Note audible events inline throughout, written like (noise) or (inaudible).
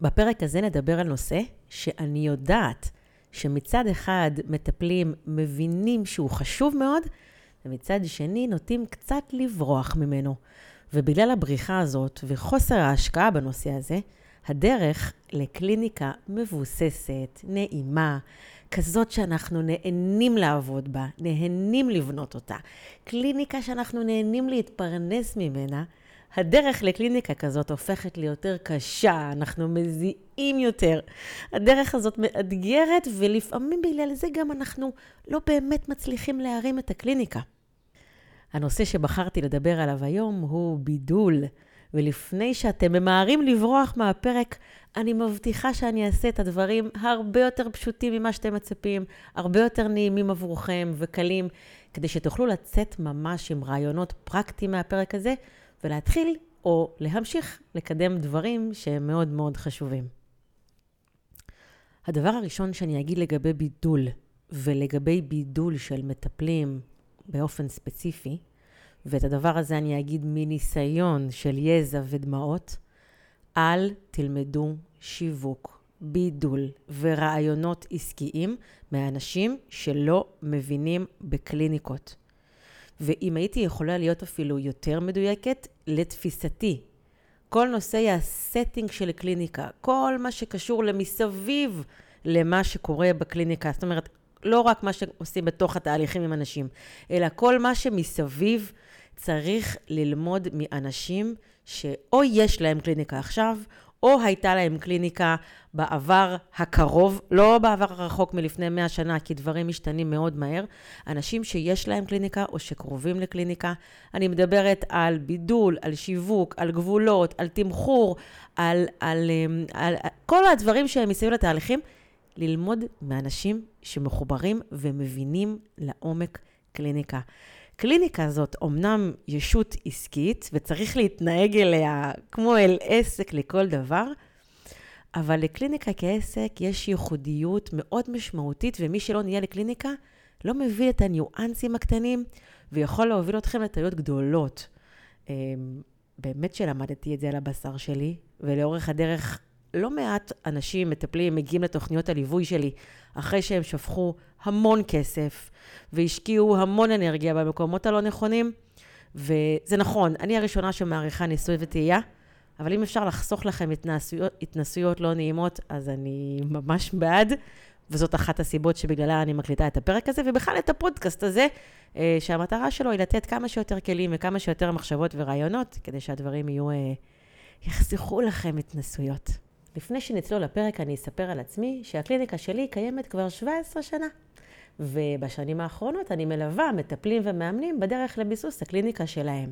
בפרק הזה נדבר על נושא שאני יודעת שמצד אחד מטפלים מבינים שהוא חשוב מאוד, ומצד שני נוטים קצת לברוח ממנו. ובגלל הבריחה הזאת וחוסר ההשקעה בנושא הזה, הדרך לקליניקה מבוססת, נעימה, כזאת שאנחנו נהנים לעבוד בה, נהנים לבנות אותה, קליניקה שאנחנו נהנים להתפרנס ממנה, הדרך לקליניקה כזאת הופכת ליותר קשה, אנחנו מזיעים יותר. הדרך הזאת מאתגרת, ולפעמים בגלל זה גם אנחנו לא באמת מצליחים להרים את הקליניקה. הנושא שבחרתי לדבר עליו היום הוא בידול. ולפני שאתם ממהרים לברוח מהפרק, אני מבטיחה שאני אעשה את הדברים הרבה יותר פשוטים ממה שאתם מצפים, הרבה יותר נעימים עבורכם וקלים, כדי שתוכלו לצאת ממש עם רעיונות פרקטיים מהפרק הזה, ולהתחיל או להמשיך לקדם דברים שהם מאוד מאוד חשובים. הדבר הראשון שאני אגיד לגבי בידול, ולגבי בידול של מטפלים באופן ספציפי, ואת הדבר הזה אני אגיד מניסיון של יזע ודמעות, אל תלמדו שיווק, בידול ורעיונות עסקיים מאנשים שלא מבינים בקליניקות. ואם הייתי יכולה להיות אפילו יותר מדויקת, לתפיסתי, כל נושאי הסטינג של קליניקה, כל מה שקשור למסביב למה שקורה בקליניקה, זאת אומרת, לא רק מה שעושים בתוך התהליכים עם אנשים, אלא כל מה שמסביב צריך ללמוד מאנשים שאו יש להם קליניקה עכשיו, או הייתה להם קליניקה בעבר הקרוב, לא בעבר הרחוק מלפני 100 שנה, כי דברים משתנים מאוד מהר. אנשים שיש להם קליניקה או שקרובים לקליניקה. אני מדברת על בידול, על שיווק, על גבולות, על תמחור, על, על, על, על, על כל הדברים שהם מסביב לתהליכים. ללמוד מאנשים שמחוברים ומבינים לעומק קליניקה. קליניקה זאת אומנם ישות עסקית, וצריך להתנהג אליה כמו אל עסק לכל דבר, אבל לקליניקה כעסק יש ייחודיות מאוד משמעותית, ומי שלא נהיה לקליניקה לא מבין את הניואנסים הקטנים, ויכול להוביל אתכם לטעויות גדולות. אמ, באמת שלמדתי את זה על הבשר שלי, ולאורך הדרך לא מעט אנשים, מטפלים, מגיעים לתוכניות הליווי שלי אחרי שהם שפכו המון כסף והשקיעו המון אנרגיה במקומות הלא נכונים. וזה נכון, אני הראשונה שמעריכה ניסוי וטעייה, אבל אם אפשר לחסוך לכם התנסויות, התנסויות לא נעימות, אז אני ממש בעד. וזאת אחת הסיבות שבגללה אני מקליטה את הפרק הזה, ובכלל את הפודקאסט הזה, אה, שהמטרה שלו היא לתת כמה שיותר כלים וכמה שיותר מחשבות ורעיונות, כדי שהדברים יהיו, אה, יחסכו לכם התנסויות. לפני שנצלול לפרק אני אספר על עצמי שהקליניקה שלי קיימת כבר 17 שנה. ובשנים האחרונות אני מלווה מטפלים ומאמנים בדרך לביסוס הקליניקה שלהם.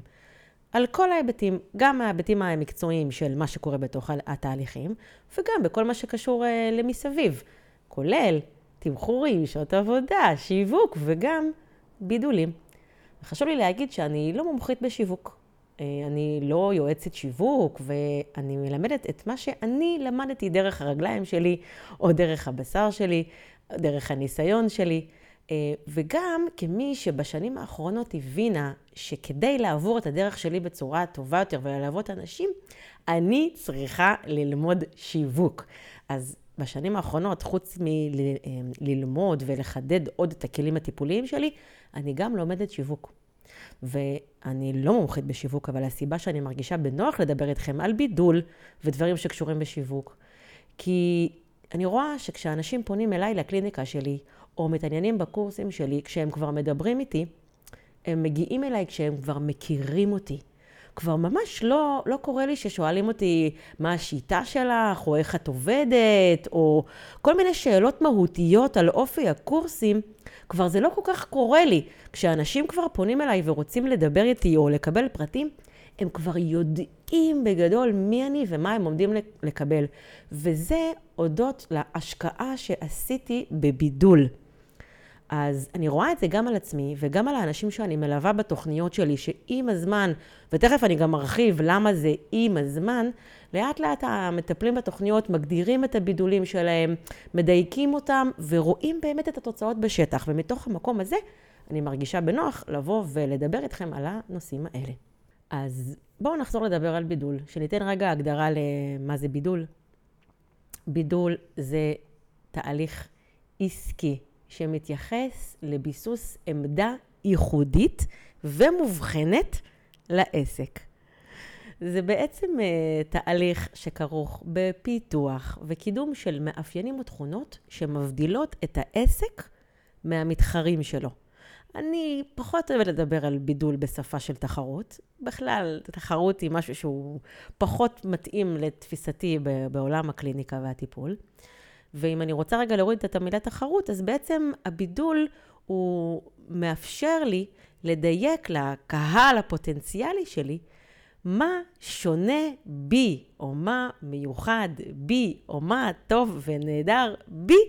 על כל ההיבטים, גם ההיבטים המקצועיים של מה שקורה בתוך התהליכים, וגם בכל מה שקשור uh, למסביב, כולל תמחורים, שעות עבודה, שיווק וגם בידולים. וחשוב לי להגיד שאני לא מומחית בשיווק. אה, אני לא יועצת שיווק, ואני מלמדת את מה שאני למדתי דרך הרגליים שלי, או דרך הבשר שלי, דרך הניסיון שלי. אה, וגם כמי שבשנים האחרונות הבינה שכדי לעבור את הדרך שלי בצורה טובה יותר וללוות אנשים, אני צריכה ללמוד שיווק. אז בשנים האחרונות, חוץ מללמוד ולחדד עוד את הכלים הטיפוליים שלי, אני גם לומדת שיווק. ואני לא מומחית בשיווק, אבל הסיבה שאני מרגישה בנוח לדבר איתכם על בידול ודברים שקשורים בשיווק, כי אני רואה שכשאנשים פונים אליי לקליניקה שלי, או מתעניינים בקורסים שלי, כשהם כבר מדברים איתי, הם מגיעים אליי כשהם כבר מכירים אותי. כבר ממש לא, לא קורה לי ששואלים אותי מה השיטה שלך, או איך את עובדת, או כל מיני שאלות מהותיות על אופי הקורסים, כבר זה לא כל כך קורה לי. כשאנשים כבר פונים אליי ורוצים לדבר איתי או לקבל פרטים, הם כבר יודעים בגדול מי אני ומה הם עומדים לקבל. וזה הודות להשקעה שעשיתי בבידול. אז אני רואה את זה גם על עצמי וגם על האנשים שאני מלווה בתוכניות שלי, שעם הזמן, ותכף אני גם ארחיב למה זה עם הזמן, לאט לאט המטפלים בתוכניות מגדירים את הבידולים שלהם, מדייקים אותם ורואים באמת את התוצאות בשטח. ומתוך המקום הזה אני מרגישה בנוח לבוא ולדבר איתכם על הנושאים האלה. אז בואו נחזור לדבר על בידול, שניתן רגע הגדרה למה זה בידול. בידול זה תהליך עסקי שמתייחס לביסוס עמדה ייחודית ומובחנת לעסק. זה בעצם uh, תהליך שכרוך בפיתוח וקידום של מאפיינים ותכונות שמבדילות את העסק מהמתחרים שלו. אני פחות אוהבת לדבר על בידול בשפה של תחרות. בכלל, תחרות היא משהו שהוא פחות מתאים לתפיסתי בעולם הקליניקה והטיפול. ואם אני רוצה רגע להוריד את המילה תחרות, אז בעצם הבידול הוא מאפשר לי לדייק לקהל הפוטנציאלי שלי מה שונה בי, או מה מיוחד בי, או מה טוב ונהדר בי,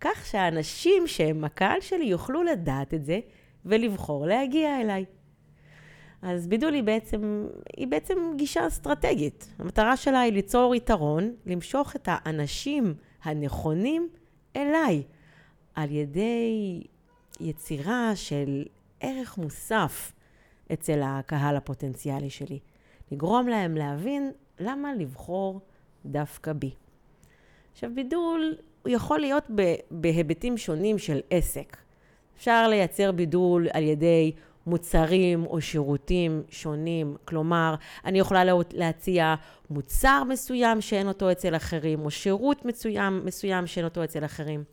כך שהאנשים שהם הקהל שלי יוכלו לדעת את זה ולבחור להגיע אליי. אז בידול היא בעצם, היא בעצם גישה אסטרטגית. המטרה שלה היא ליצור יתרון, למשוך את האנשים הנכונים אליי, על ידי יצירה של ערך מוסף אצל הקהל הפוטנציאלי שלי. לגרום להם להבין למה לבחור דווקא בי. עכשיו, בידול הוא יכול להיות בהיבטים שונים של עסק. אפשר לייצר בידול על ידי מוצרים או שירותים שונים. כלומר, אני יכולה להציע מוצר מסוים שאין אותו אצל אחרים, או שירות מסוים, מסוים שאין אותו אצל אחרים.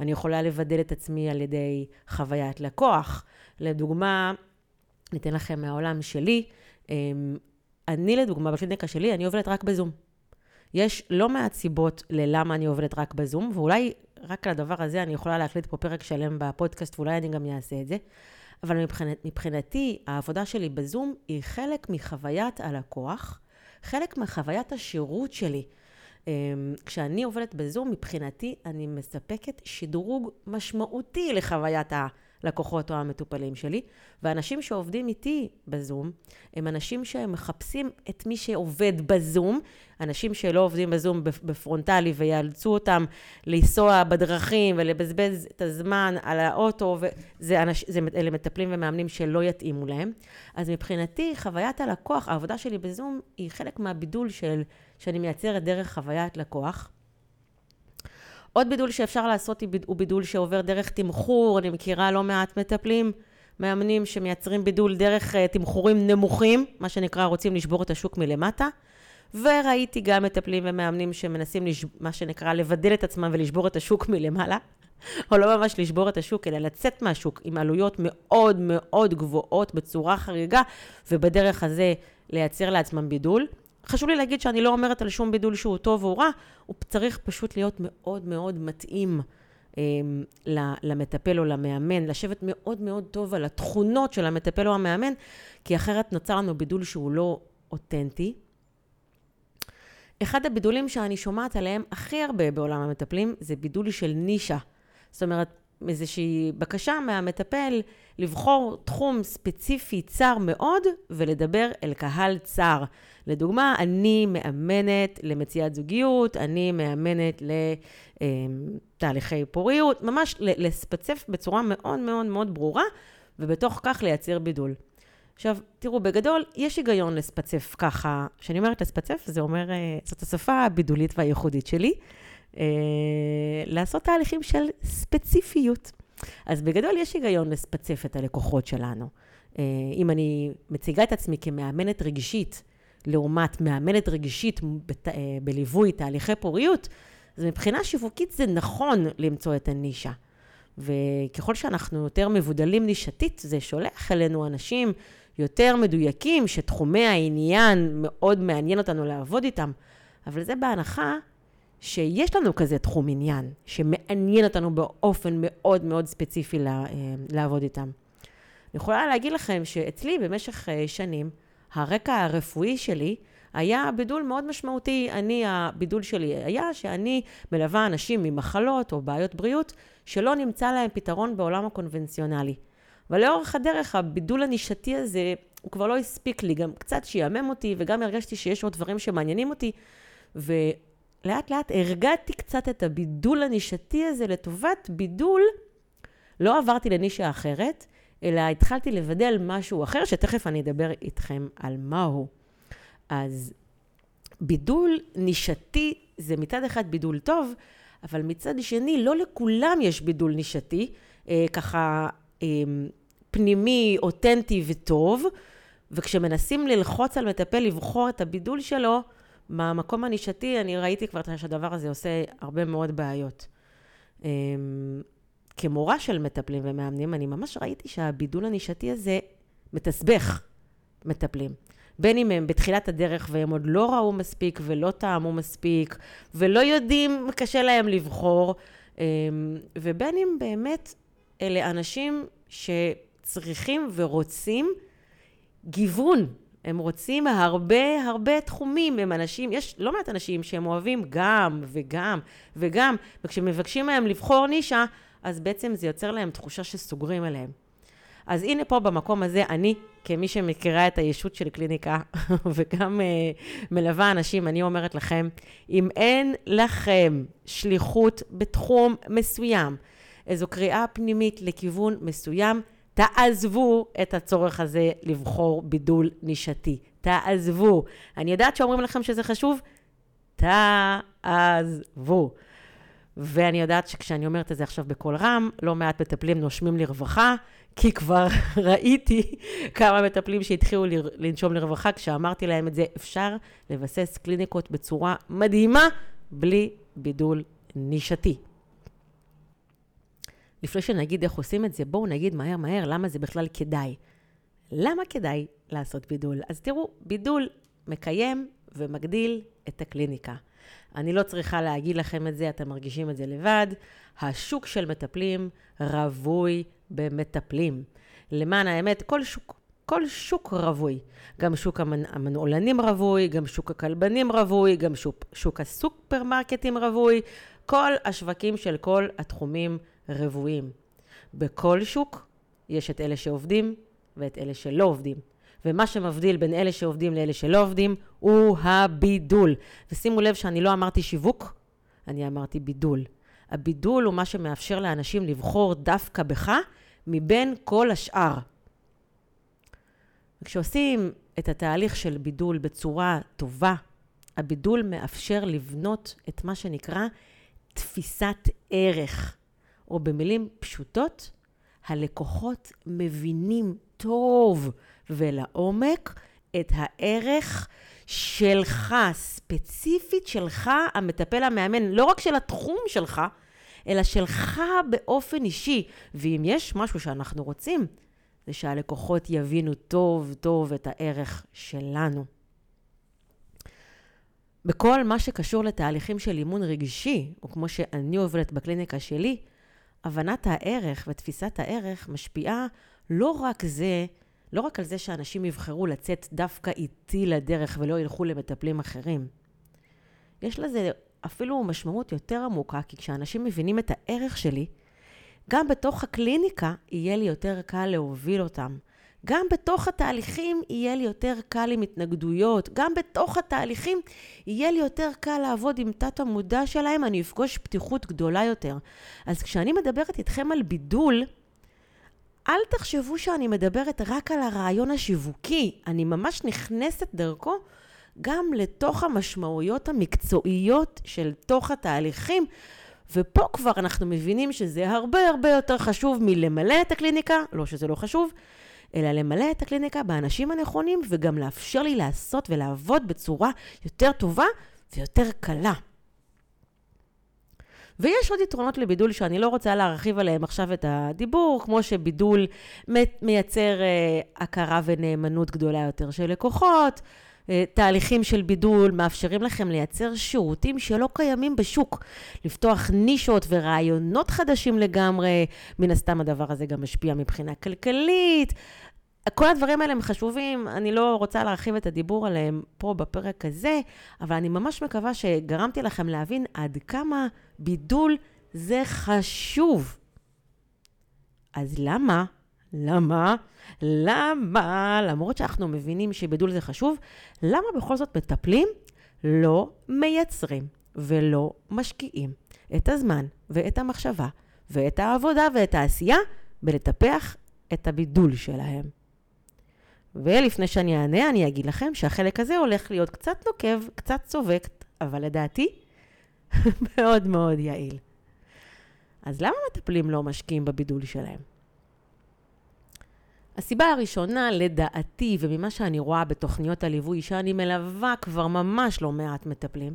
אני יכולה לבדל את עצמי על ידי חוויית לקוח. לדוגמה, ניתן לכם מהעולם שלי, אמ, אני לדוגמה, בקליניקה שלי, אני עובדת רק בזום. יש לא מעט סיבות ללמה אני עובדת רק בזום, ואולי רק על הדבר הזה אני יכולה להקליט פה פרק שלם בפודקאסט, ואולי אני גם אעשה את זה. אבל מבחינת, מבחינתי, העבודה שלי בזום היא חלק מחוויית הלקוח, חלק מחוויית השירות שלי. אמ, כשאני עובדת בזום, מבחינתי אני מספקת שדרוג משמעותי לחוויית ה... הלקוחות או המטופלים שלי, ואנשים שעובדים איתי בזום, הם אנשים שמחפשים את מי שעובד בזום, אנשים שלא עובדים בזום בפרונטלי ויאלצו אותם לנסוע בדרכים ולבזבז את הזמן על האוטו, וזה אנש, זה, אלה מטפלים ומאמנים שלא יתאימו להם. אז מבחינתי, חוויית הלקוח, העבודה שלי בזום, היא חלק מהבידול של, שאני מייצרת דרך חוויית לקוח. עוד בידול שאפשר לעשות הוא בידול שעובר דרך תמחור, אני מכירה לא מעט מטפלים, מאמנים שמייצרים בידול דרך uh, תמחורים נמוכים, מה שנקרא רוצים לשבור את השוק מלמטה. וראיתי גם מטפלים ומאמנים שמנסים, לש... מה שנקרא, לבדל את עצמם ולשבור את השוק מלמעלה. או לא ממש לשבור את השוק, אלא לצאת מהשוק עם עלויות מאוד מאוד גבוהות בצורה חריגה, ובדרך הזה לייצר לעצמם בידול. חשוב לי להגיד שאני לא אומרת על שום בידול שהוא טוב או רע, הוא צריך פשוט להיות מאוד מאוד מתאים אה, למטפל או למאמן, לשבת מאוד מאוד טוב על התכונות של המטפל או המאמן, כי אחרת נוצר לנו בידול שהוא לא אותנטי. אחד הבידולים שאני שומעת עליהם הכי הרבה בעולם המטפלים זה בידול של נישה. זאת אומרת, איזושהי בקשה מהמטפל לבחור תחום ספציפי צר מאוד ולדבר אל קהל צר. לדוגמה, אני מאמנת למציאת זוגיות, אני מאמנת לתהליכי פוריות, ממש לספצף בצורה מאוד מאוד מאוד ברורה, ובתוך כך לייצר בידול. עכשיו, תראו, בגדול, יש היגיון לספצף ככה, כשאני אומרת לספצף, זה אומר, אה, זאת השפה הבידולית והייחודית שלי, אה, לעשות תהליכים של ספציפיות. אז בגדול יש היגיון לספצף את הלקוחות שלנו. אה, אם אני מציגה את עצמי כמאמנת רגשית, לעומת מאמנת רגשית בת, בליווי תהליכי פוריות, אז מבחינה שיווקית זה נכון למצוא את הנישה. וככל שאנחנו יותר מבודלים נישתית, זה שולח אלינו אנשים יותר מדויקים, שתחומי העניין מאוד מעניין אותנו לעבוד איתם. אבל זה בהנחה שיש לנו כזה תחום עניין, שמעניין אותנו באופן מאוד מאוד ספציפי אה, לעבוד איתם. אני יכולה להגיד לכם שאצלי במשך אה, שנים, הרקע הרפואי שלי היה בידול מאוד משמעותי. אני, הבידול שלי היה שאני מלווה אנשים ממחלות או בעיות בריאות שלא נמצא להם פתרון בעולם הקונבנציונלי. אבל לאורך הדרך, הבידול הנישתי הזה, הוא כבר לא הספיק לי, גם קצת שיאמם אותי, וגם הרגשתי שיש עוד דברים שמעניינים אותי, ולאט לאט הרגעתי קצת את הבידול הנישתי הזה לטובת בידול. לא עברתי לנישה אחרת, אלא התחלתי לבדל משהו אחר, שתכף אני אדבר איתכם על מהו. אז בידול נישתי זה מצד אחד בידול טוב, אבל מצד שני, לא לכולם יש בידול נישתי, אה, ככה אה, פנימי, אותנטי וטוב, וכשמנסים ללחוץ על מטפל לבחור את הבידול שלו, מהמקום הנישתי, אני ראיתי כבר שהדבר הזה עושה הרבה מאוד בעיות. אה, כמורה של מטפלים ומאמנים, אני ממש ראיתי שהבידול הנישתי הזה מתסבך מטפלים. בין אם הם בתחילת הדרך והם עוד לא ראו מספיק ולא טעמו מספיק ולא יודעים, קשה להם לבחור, אמ, ובין אם באמת אלה אנשים שצריכים ורוצים גיוון. הם רוצים הרבה הרבה תחומים, הם אנשים, יש לא מעט אנשים שהם אוהבים גם וגם וגם, וכשמבקשים מהם לבחור נישה, אז בעצם זה יוצר להם תחושה שסוגרים עליהם. אז הנה פה במקום הזה, אני, כמי שמכירה את הישות של קליניקה, (laughs) וגם uh, מלווה אנשים, אני אומרת לכם, אם אין לכם שליחות בתחום מסוים, איזו קריאה פנימית לכיוון מסוים, תעזבו את הצורך הזה לבחור בידול נישתי. תעזבו. אני יודעת שאומרים לכם שזה חשוב, תעזבו. ואני יודעת שכשאני אומרת את זה עכשיו בקול רם, לא מעט מטפלים נושמים לרווחה, כי כבר (laughs) ראיתי כמה מטפלים שהתחילו לנשום לרווחה, כשאמרתי להם את זה, אפשר לבסס קליניקות בצורה מדהימה, בלי בידול נישתי. לפני שנגיד איך עושים את זה, בואו נגיד מהר מהר למה זה בכלל כדאי. למה כדאי לעשות בידול? אז תראו, בידול מקיים ומגדיל את הקליניקה. אני לא צריכה להגיד לכם את זה, אתם מרגישים את זה לבד. השוק של מטפלים רווי במטפלים. למען האמת, כל שוק, כל שוק רווי. גם שוק המנעולנים רווי, גם שוק הכלבנים רווי, גם שוק, שוק הסופרמרקטים רווי. כל השווקים של כל התחומים רבויים. בכל שוק יש את אלה שעובדים ואת אלה שלא עובדים. ומה שמבדיל בין אלה שעובדים לאלה שלא עובדים הוא הבידול. ושימו לב שאני לא אמרתי שיווק, אני אמרתי בידול. הבידול הוא מה שמאפשר לאנשים לבחור דווקא בך מבין כל השאר. וכשעושים את התהליך של בידול בצורה טובה, הבידול מאפשר לבנות את מה שנקרא תפיסת ערך, או במילים פשוטות, הלקוחות מבינים טוב ולעומק את הערך שלך, ספציפית שלך, המטפל המאמן, לא רק של התחום שלך, אלא שלך באופן אישי. ואם יש משהו שאנחנו רוצים, זה שהלקוחות יבינו טוב טוב את הערך שלנו. בכל מה שקשור לתהליכים של אימון רגשי, או כמו שאני עובדת בקליניקה שלי, הבנת הערך ותפיסת הערך משפיעה לא רק זה, לא רק על זה שאנשים יבחרו לצאת דווקא איתי לדרך ולא ילכו למטפלים אחרים. יש לזה אפילו משמעות יותר עמוקה, כי כשאנשים מבינים את הערך שלי, גם בתוך הקליניקה יהיה לי יותר קל להוביל אותם. גם בתוך התהליכים יהיה לי יותר קל עם התנגדויות, גם בתוך התהליכים יהיה לי יותר קל לעבוד עם תת המודע שלהם, אני אפגוש פתיחות גדולה יותר. אז כשאני מדברת איתכם על בידול, אל תחשבו שאני מדברת רק על הרעיון השיווקי, אני ממש נכנסת דרכו גם לתוך המשמעויות המקצועיות של תוך התהליכים. ופה כבר אנחנו מבינים שזה הרבה הרבה יותר חשוב מלמלא את הקליניקה, לא שזה לא חשוב, אלא למלא את הקליניקה באנשים הנכונים וגם לאפשר לי לעשות ולעבוד בצורה יותר טובה ויותר קלה. ויש עוד יתרונות לבידול שאני לא רוצה להרחיב עליהם עכשיו את הדיבור, כמו שבידול מייצר אה, הכרה ונאמנות גדולה יותר של לקוחות, תהליכים של בידול מאפשרים לכם לייצר שירותים שלא קיימים בשוק, לפתוח נישות ורעיונות חדשים לגמרי, מן הסתם הדבר הזה גם משפיע מבחינה כלכלית. כל הדברים האלה הם חשובים, אני לא רוצה להרחיב את הדיבור עליהם פה בפרק הזה, אבל אני ממש מקווה שגרמתי לכם להבין עד כמה בידול זה חשוב. אז למה למה? למה? למרות שאנחנו מבינים שבידול זה חשוב, למה בכל זאת מטפלים לא מייצרים ולא משקיעים את הזמן ואת המחשבה ואת העבודה ואת העשייה בלטפח את הבידול שלהם? ולפני שאני אענה, אני אגיד לכם שהחלק הזה הולך להיות קצת נוקב, קצת צובק, אבל לדעתי, (laughs) מאוד מאוד יעיל. אז למה מטפלים לא משקיעים בבידול שלהם? הסיבה הראשונה, לדעתי, וממה שאני רואה בתוכניות הליווי, שאני מלווה כבר ממש לא מעט מטפלים,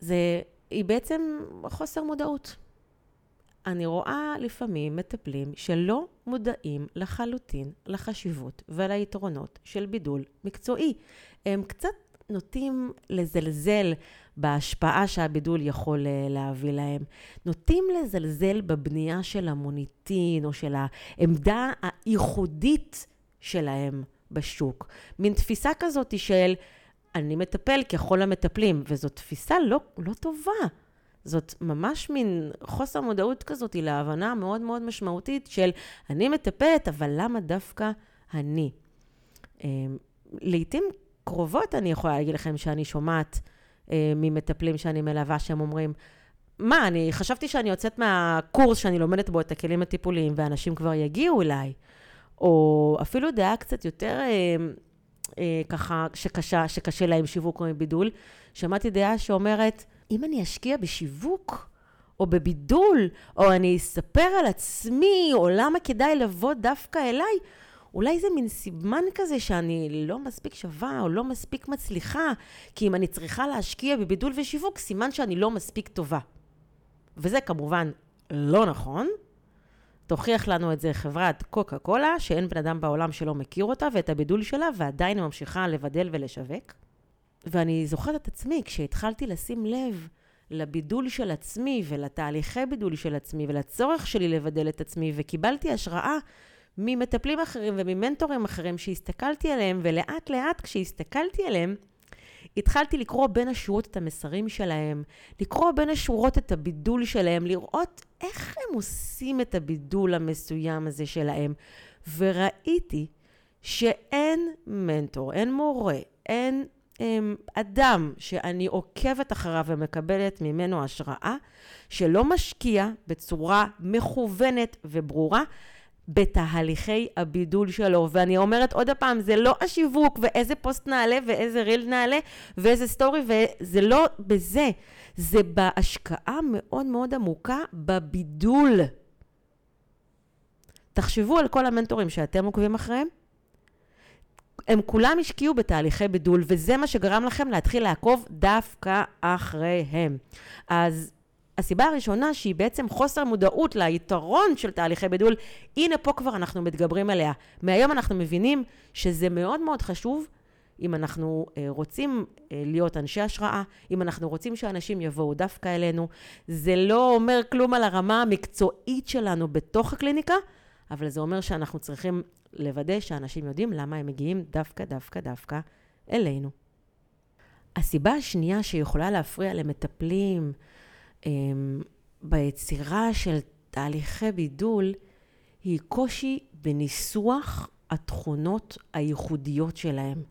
זה, היא בעצם חוסר מודעות. אני רואה לפעמים מטפלים שלא מודעים לחלוטין לחשיבות וליתרונות של בידול מקצועי. הם קצת נוטים לזלזל בהשפעה שהבידול יכול אה, להביא להם. נוטים לזלזל בבנייה של המוניטין או של העמדה הייחודית שלהם בשוק. מין תפיסה כזאת של אני מטפל ככל המטפלים, וזו תפיסה לא, לא טובה. זאת ממש מין חוסר מודעות כזאת להבנה מאוד מאוד משמעותית של אני מטפלת, אבל למה דווקא אני? אמ, לעתים קרובות אני יכולה להגיד לכם שאני שומעת ממטפלים שאני מלווה, שהם אומרים, מה, אני חשבתי שאני יוצאת מהקורס שאני לומדת בו את הכלים הטיפוליים, ואנשים כבר יגיעו אליי. או אפילו דעה קצת יותר אה, אה, ככה, שקשה, שקשה להם שיווק או בידול. שמעתי דעה שאומרת, אם אני אשקיע בשיווק, או בבידול, או אני אספר על עצמי, או למה כדאי לבוא דווקא אליי, אולי זה מין סימן כזה שאני לא מספיק שווה או לא מספיק מצליחה, כי אם אני צריכה להשקיע בבידול ושיווק, סימן שאני לא מספיק טובה. וזה כמובן לא נכון. תוכיח לנו את זה חברת קוקה קולה, שאין בן אדם בעולם שלא מכיר אותה ואת הבידול שלה, ועדיין ממשיכה לבדל ולשווק. ואני זוכרת את עצמי, כשהתחלתי לשים לב לבידול של עצמי ולתהליכי בידול של עצמי ולצורך שלי לבדל את עצמי, וקיבלתי השראה ממטפלים אחרים וממנטורים אחרים שהסתכלתי עליהם, ולאט לאט כשהסתכלתי עליהם, התחלתי לקרוא בין השורות את המסרים שלהם, לקרוא בין השורות את הבידול שלהם, לראות איך הם עושים את הבידול המסוים הזה שלהם. וראיתי שאין מנטור, אין מורה, אין הם, אדם שאני עוקבת אחריו ומקבלת ממנו השראה, שלא משקיע בצורה מכוונת וברורה בתהליכי הבידול שלו. ואני אומרת עוד פעם, זה לא השיווק ואיזה פוסט נעלה ואיזה ריל נעלה ואיזה סטורי, וזה לא בזה. זה בהשקעה מאוד מאוד עמוקה בבידול. תחשבו על כל המנטורים שאתם עוקבים אחריהם. הם כולם השקיעו בתהליכי בידול, וזה מה שגרם לכם להתחיל לעקוב דווקא אחריהם. אז הסיבה הראשונה, שהיא בעצם חוסר מודעות ליתרון של תהליכי בידול, הנה פה כבר אנחנו מתגברים עליה. מהיום אנחנו מבינים שזה מאוד מאוד חשוב אם אנחנו uh, רוצים uh, להיות אנשי השראה, אם אנחנו רוצים שאנשים יבואו דווקא אלינו. זה לא אומר כלום על הרמה המקצועית שלנו בתוך הקליניקה, אבל זה אומר שאנחנו צריכים לוודא שאנשים יודעים למה הם מגיעים דווקא, דווקא, דווקא אלינו. הסיבה השנייה שיכולה להפריע למטפלים, ביצירה של תהליכי בידול היא קושי בניסוח התכונות הייחודיות שלהם.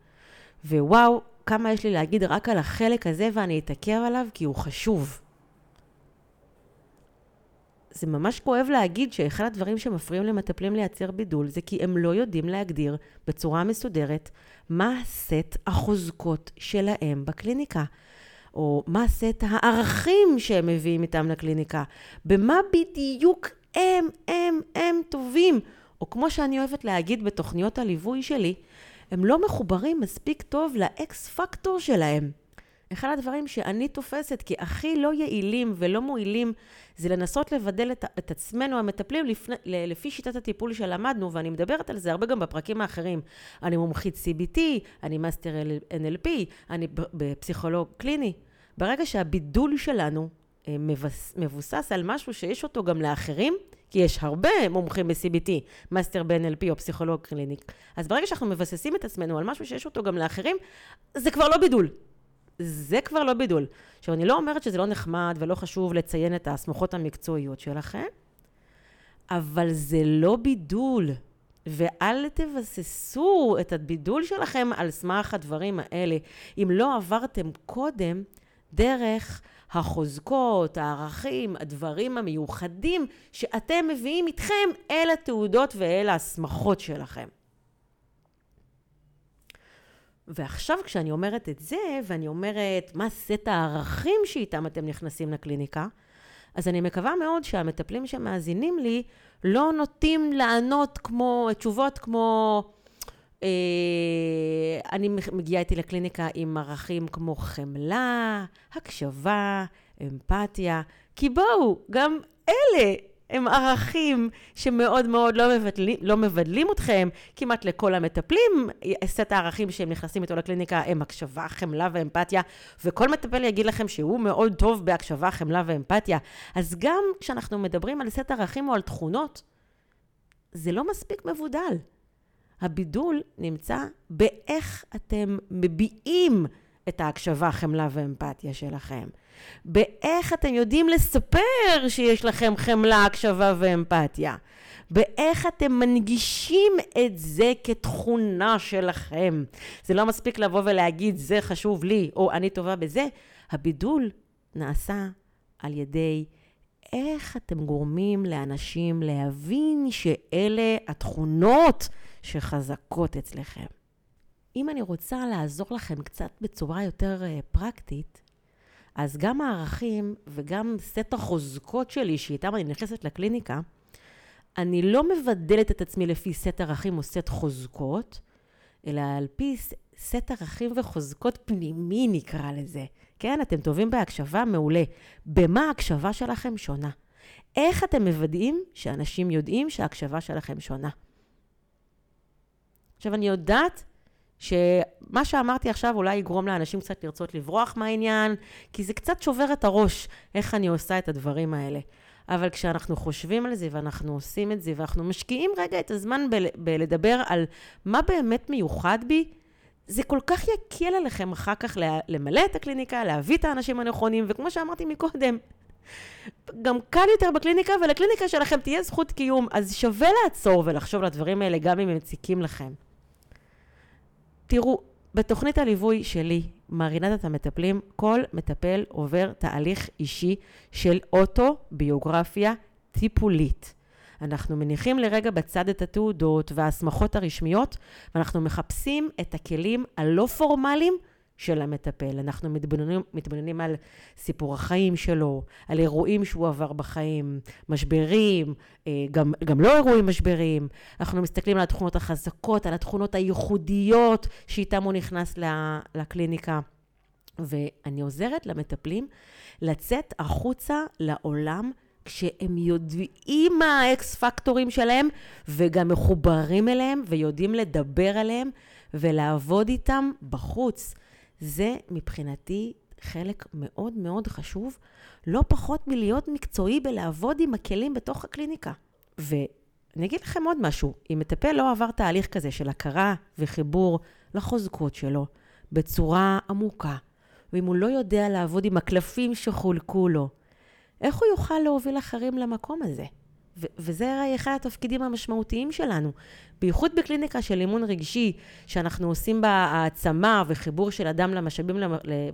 ווואו, כמה יש לי להגיד רק על החלק הזה ואני אתעכב עליו כי הוא חשוב. זה ממש כואב להגיד שאחד הדברים שמפריעים למטפלים לייצר בידול זה כי הם לא יודעים להגדיר בצורה מסודרת מה סט החוזקות שלהם בקליניקה. או מה סט הערכים שהם מביאים איתם לקליניקה, במה בדיוק הם, הם, הם טובים. או כמו שאני אוהבת להגיד בתוכניות הליווי שלי, הם לא מחוברים מספיק טוב ל X factor שלהם. אחד הדברים שאני תופסת כהכי לא יעילים ולא מועילים, זה לנסות לבדל את, את עצמנו המטפלים לפני, לפי שיטת הטיפול שלמדנו, ואני מדברת על זה הרבה גם בפרקים האחרים. אני מומחית CBT, אני מאסטר NLP, אני פסיכולוג קליני. ברגע שהבידול שלנו אה, מבוסס על משהו שיש אותו גם לאחרים, כי יש הרבה מומחים ב-CBT, מאסטר ב-NLP או פסיכולוג קליני, אז ברגע שאנחנו מבססים את עצמנו על משהו שיש אותו גם לאחרים, זה כבר לא בידול. זה כבר לא בידול. עכשיו, אני לא אומרת שזה לא נחמד ולא חשוב לציין את ההסמכות המקצועיות שלכם, אבל זה לא בידול. ואל תבססו את הבידול שלכם על סמך הדברים האלה. אם לא עברתם קודם דרך החוזקות, הערכים, הדברים המיוחדים שאתם מביאים איתכם אל התעודות ואל ההסמכות שלכם. ועכשיו כשאני אומרת את זה, ואני אומרת מה סט הערכים שאיתם אתם נכנסים לקליניקה, אז אני מקווה מאוד שהמטפלים שמאזינים לי לא נוטים לענות כמו, תשובות כמו, אה, אני מגיעה איתי לקליניקה עם ערכים כמו חמלה, הקשבה, אמפתיה, כי בואו, גם אלה הם ערכים שמאוד מאוד לא מבדלים, לא מבדלים אתכם. כמעט לכל המטפלים, סט הערכים שהם נכנסים איתו לקליניקה הם הקשבה, חמלה ואמפתיה, וכל מטפל יגיד לכם שהוא מאוד טוב בהקשבה, חמלה ואמפתיה. אז גם כשאנחנו מדברים על סט ערכים או על תכונות, זה לא מספיק מבודל. הבידול נמצא באיך אתם מביעים את ההקשבה, חמלה ואמפתיה שלכם. באיך אתם יודעים לספר שיש לכם חמלה, הקשבה ואמפתיה. באיך אתם מנגישים את זה כתכונה שלכם. זה לא מספיק לבוא ולהגיד, זה חשוב לי, או אני טובה בזה. הבידול נעשה על ידי איך אתם גורמים לאנשים להבין שאלה התכונות שחזקות אצלכם. אם אני רוצה לעזור לכם קצת בצורה יותר uh, פרקטית, אז גם הערכים וגם סט החוזקות שלי, שאיתם אני נכנסת לקליניקה, אני לא מבדלת את עצמי לפי סט ערכים או סט חוזקות, אלא על פי סט ערכים וחוזקות פנימי נקרא לזה. כן, אתם טובים בהקשבה? מעולה. במה ההקשבה שלכם שונה? איך אתם מוודאים שאנשים יודעים שההקשבה שלכם שונה? עכשיו, אני יודעת שמה שאמרתי עכשיו אולי יגרום לאנשים קצת לרצות לברוח מהעניין, כי זה קצת שובר את הראש איך אני עושה את הדברים האלה. אבל כשאנחנו חושבים על זה ואנחנו עושים את זה ואנחנו משקיעים רגע את הזמן ב- בלדבר על מה באמת מיוחד בי, זה כל כך יקל עליכם אחר כך למלא את הקליניקה, להביא את האנשים הנכונים, וכמו שאמרתי מקודם, גם קל יותר בקליניקה, ולקליניקה שלכם תהיה זכות קיום, אז שווה לעצור ולחשוב על הדברים האלה גם אם הם מציקים לכם. תראו, בתוכנית הליווי שלי, מרינדת המטפלים, כל מטפל עובר תהליך אישי של אוטוביוגרפיה טיפולית. אנחנו מניחים לרגע בצד את התעודות וההסמכות הרשמיות, ואנחנו מחפשים את הכלים הלא פורמליים של המטפל. אנחנו מתבוננים, מתבוננים על סיפור החיים שלו, על אירועים שהוא עבר בחיים, משברים, אה, גם, גם לא אירועים משברים. אנחנו מסתכלים על התכונות החזקות, על התכונות הייחודיות שאיתם הוא נכנס לקליניקה. ואני עוזרת למטפלים לצאת החוצה לעולם כשהם יודעים מה האקס פקטורים שלהם וגם מחוברים אליהם ויודעים לדבר עליהם ולעבוד איתם בחוץ. זה מבחינתי חלק מאוד מאוד חשוב, לא פחות מלהיות מקצועי בלעבוד עם הכלים בתוך הקליניקה. ואני אגיד לכם עוד משהו, אם מטפל לא עבר תהליך כזה של הכרה וחיבור לחוזקות שלו בצורה עמוקה, ואם הוא לא יודע לעבוד עם הקלפים שחולקו לו, איך הוא יוכל להוביל אחרים למקום הזה? ו- וזה הרי אחד התפקידים המשמעותיים שלנו, בייחוד בקליניקה של אימון רגשי, שאנחנו עושים בה העצמה וחיבור של אדם למשאבים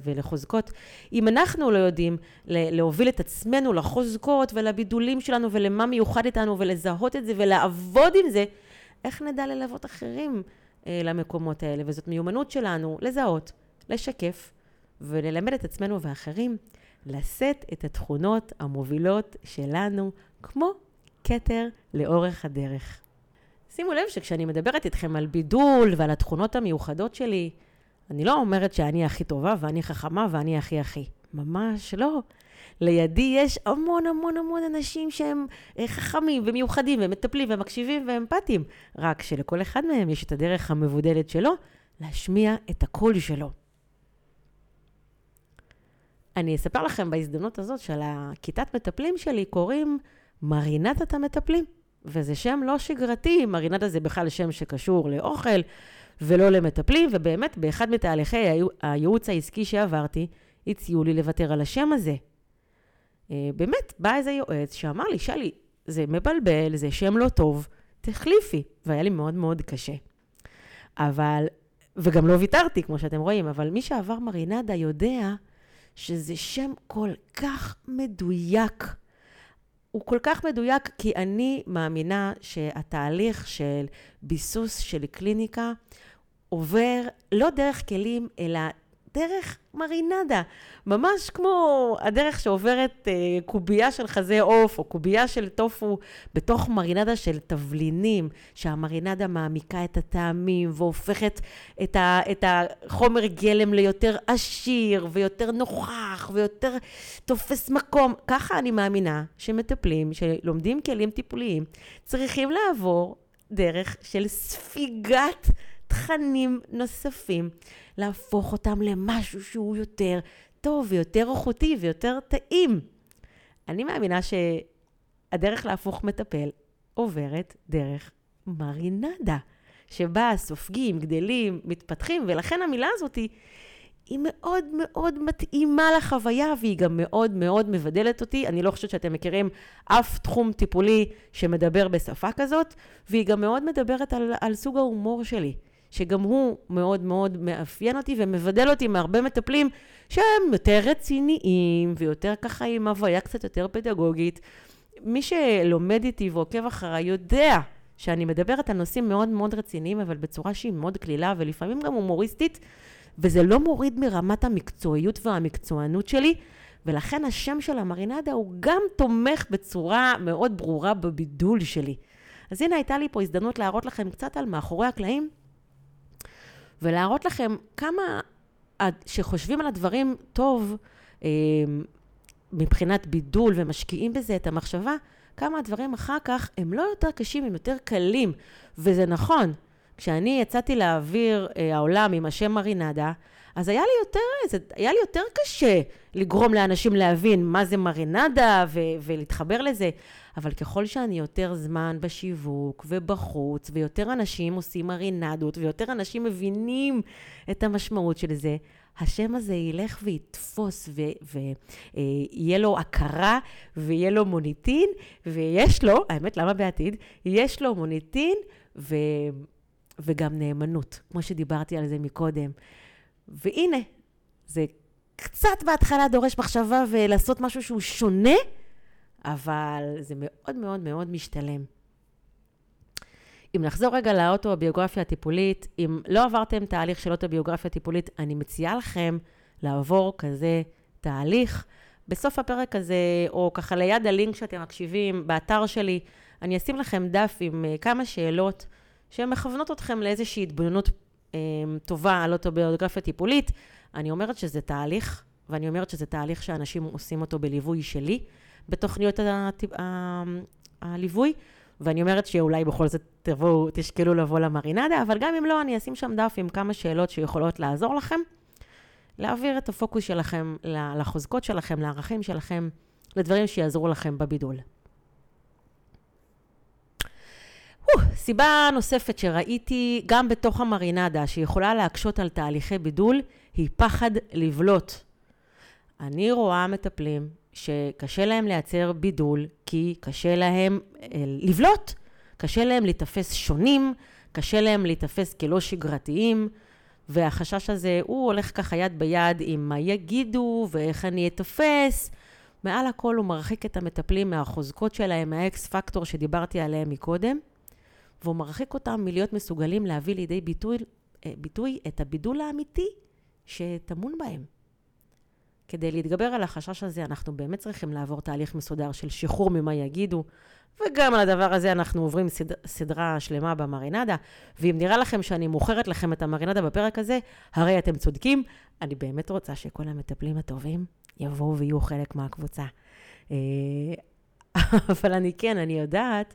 ולחוזקות. אם אנחנו לא יודעים להוביל את עצמנו לחוזקות ולבידולים שלנו ולמה מיוחד איתנו ולזהות את זה ולעבוד עם זה, איך נדע ללוות אחרים אה, למקומות האלה? וזאת מיומנות שלנו לזהות, לשקף וללמד את עצמנו ואחרים לשאת את התכונות המובילות שלנו, כמו כתר לאורך הדרך. שימו לב שכשאני מדברת איתכם על בידול ועל התכונות המיוחדות שלי, אני לא אומרת שאני הכי טובה ואני חכמה ואני הכי הכי. ממש לא. לידי יש המון המון המון אנשים שהם אה, חכמים ומיוחדים ומטפלים ומקשיבים ואמפתיים, רק שלכל אחד מהם יש את הדרך המבודלת שלו להשמיע את הקול שלו. אני אספר לכם בהזדמנות הזאת של הכיתת מטפלים שלי קוראים מרינדת המטפלים. וזה שם לא שגרתי, מרינדה זה בכלל שם שקשור לאוכל ולא למטפלים, ובאמת באחד מתהליכי הייעוץ העסקי שעברתי, הציעו לי לוותר על השם הזה. אה, באמת, בא איזה יועץ שאמר לי, שלי, זה מבלבל, זה שם לא טוב, תחליפי. והיה לי מאוד מאוד קשה. אבל, וגם לא ויתרתי, כמו שאתם רואים, אבל מי שעבר מרינדה יודע שזה שם כל כך מדויק. הוא כל כך מדויק, כי אני מאמינה שהתהליך של ביסוס של קליניקה עובר לא דרך כלים, אלא דרך מרינדה, ממש כמו הדרך שעוברת אה, קובייה של חזה עוף או קובייה של טופו בתוך מרינדה של תבלינים, שהמרינדה מעמיקה את הטעמים והופכת את, ה, את החומר גלם ליותר עשיר ויותר נוכח ויותר תופס מקום. ככה אני מאמינה שמטפלים, שלומדים כלים טיפוליים, צריכים לעבור דרך של ספיגת תכנים נוספים, להפוך אותם למשהו שהוא יותר טוב ויותר איכותי ויותר טעים. אני מאמינה שהדרך להפוך מטפל עוברת דרך מרינדה, שבה סופגים, גדלים, מתפתחים, ולכן המילה הזאת היא, היא מאוד מאוד מתאימה לחוויה, והיא גם מאוד מאוד מבדלת אותי. אני לא חושבת שאתם מכירים אף תחום טיפולי שמדבר בשפה כזאת, והיא גם מאוד מדברת על, על סוג ההומור שלי. שגם הוא מאוד מאוד מאפיין אותי ומבדל אותי מהרבה מטפלים שהם יותר רציניים ויותר ככה עם הוויה קצת יותר פדגוגית. מי שלומד איתי ועוקב אחריי יודע שאני מדברת על נושאים מאוד מאוד רציניים, אבל בצורה שהיא מאוד קלילה ולפעמים גם הומוריסטית, וזה לא מוריד מרמת המקצועיות והמקצוענות שלי, ולכן השם של המרינדה הוא גם תומך בצורה מאוד ברורה בבידול שלי. אז הנה הייתה לי פה הזדמנות להראות לכם קצת על מאחורי הקלעים ולהראות לכם כמה שחושבים על הדברים טוב אה, מבחינת בידול ומשקיעים בזה את המחשבה, כמה הדברים אחר כך הם לא יותר קשים, הם יותר קלים. וזה נכון, כשאני יצאתי לאוויר אה, העולם עם השם מרינדה, אז היה לי יותר, היה לי יותר קשה לגרום לאנשים להבין מה זה מרינדה ו- ולהתחבר לזה. אבל ככל שאני יותר זמן בשיווק ובחוץ, ויותר אנשים עושים מרינדות, ויותר אנשים מבינים את המשמעות של זה, השם הזה ילך ויתפוס, ויהיה לו הכרה, ויהיה לו מוניטין, ויש לו, האמת, למה בעתיד? יש לו מוניטין ו... וגם נאמנות, כמו שדיברתי על זה מקודם. והנה, זה קצת בהתחלה דורש מחשבה ולעשות משהו שהוא שונה, אבל זה מאוד מאוד מאוד משתלם. אם נחזור רגע לאוטוביוגרפיה הטיפולית, אם לא עברתם תהליך של אוטוביוגרפיה טיפולית, אני מציעה לכם לעבור כזה תהליך. בסוף הפרק הזה, או ככה ליד הלינק שאתם מקשיבים, באתר שלי, אני אשים לכם דף עם uh, כמה שאלות שמכוונות אתכם לאיזושהי התבוננות טובה על אוטוביוגרפיה טיפולית. אני אומרת שזה תהליך, ואני אומרת שזה תהליך שאנשים עושים אותו בליווי שלי. בתוכניות. הליווי, ואני אומרת שאולי בכל זאת תבואו, תשקלו לבוא למרינדה, אבל גם אם לא, אני אשים שם דף עם כמה שאלות שיכולות לעזור לכם, להעביר את הפוקוס שלכם לחוזקות שלכם, לערכים שלכם, לדברים שיעזרו לכם בבידול. סיבה נוספת שראיתי גם בתוך המרינדה, שיכולה להקשות על תהליכי בידול, היא פחד לבלוט. אני רואה מטפלים שקשה להם לייצר בידול, כי קשה להם אה, לבלוט, קשה להם להיתפס שונים, קשה להם להיתפס כלא שגרתיים, והחשש הזה, הוא הולך ככה יד ביד עם מה יגידו ואיך אני אתפס. מעל הכל הוא מרחיק את המטפלים מהחוזקות שלהם, מהאקס פקטור שדיברתי עליהם מקודם, והוא מרחיק אותם מלהיות מסוגלים להביא לידי ביטוי, אה, ביטוי את הבידול האמיתי שטמון בהם. כדי להתגבר על החשש הזה, אנחנו באמת צריכים לעבור תהליך מסודר של שחרור ממה יגידו, וגם על הדבר הזה אנחנו עוברים סד... סדרה שלמה במרינדה, ואם נראה לכם שאני מוכרת לכם את המרינדה בפרק הזה, הרי אתם צודקים. אני באמת רוצה שכל המטפלים הטובים יבואו ויהיו חלק מהקבוצה. אה, (laughs) אבל אני כן, אני יודעת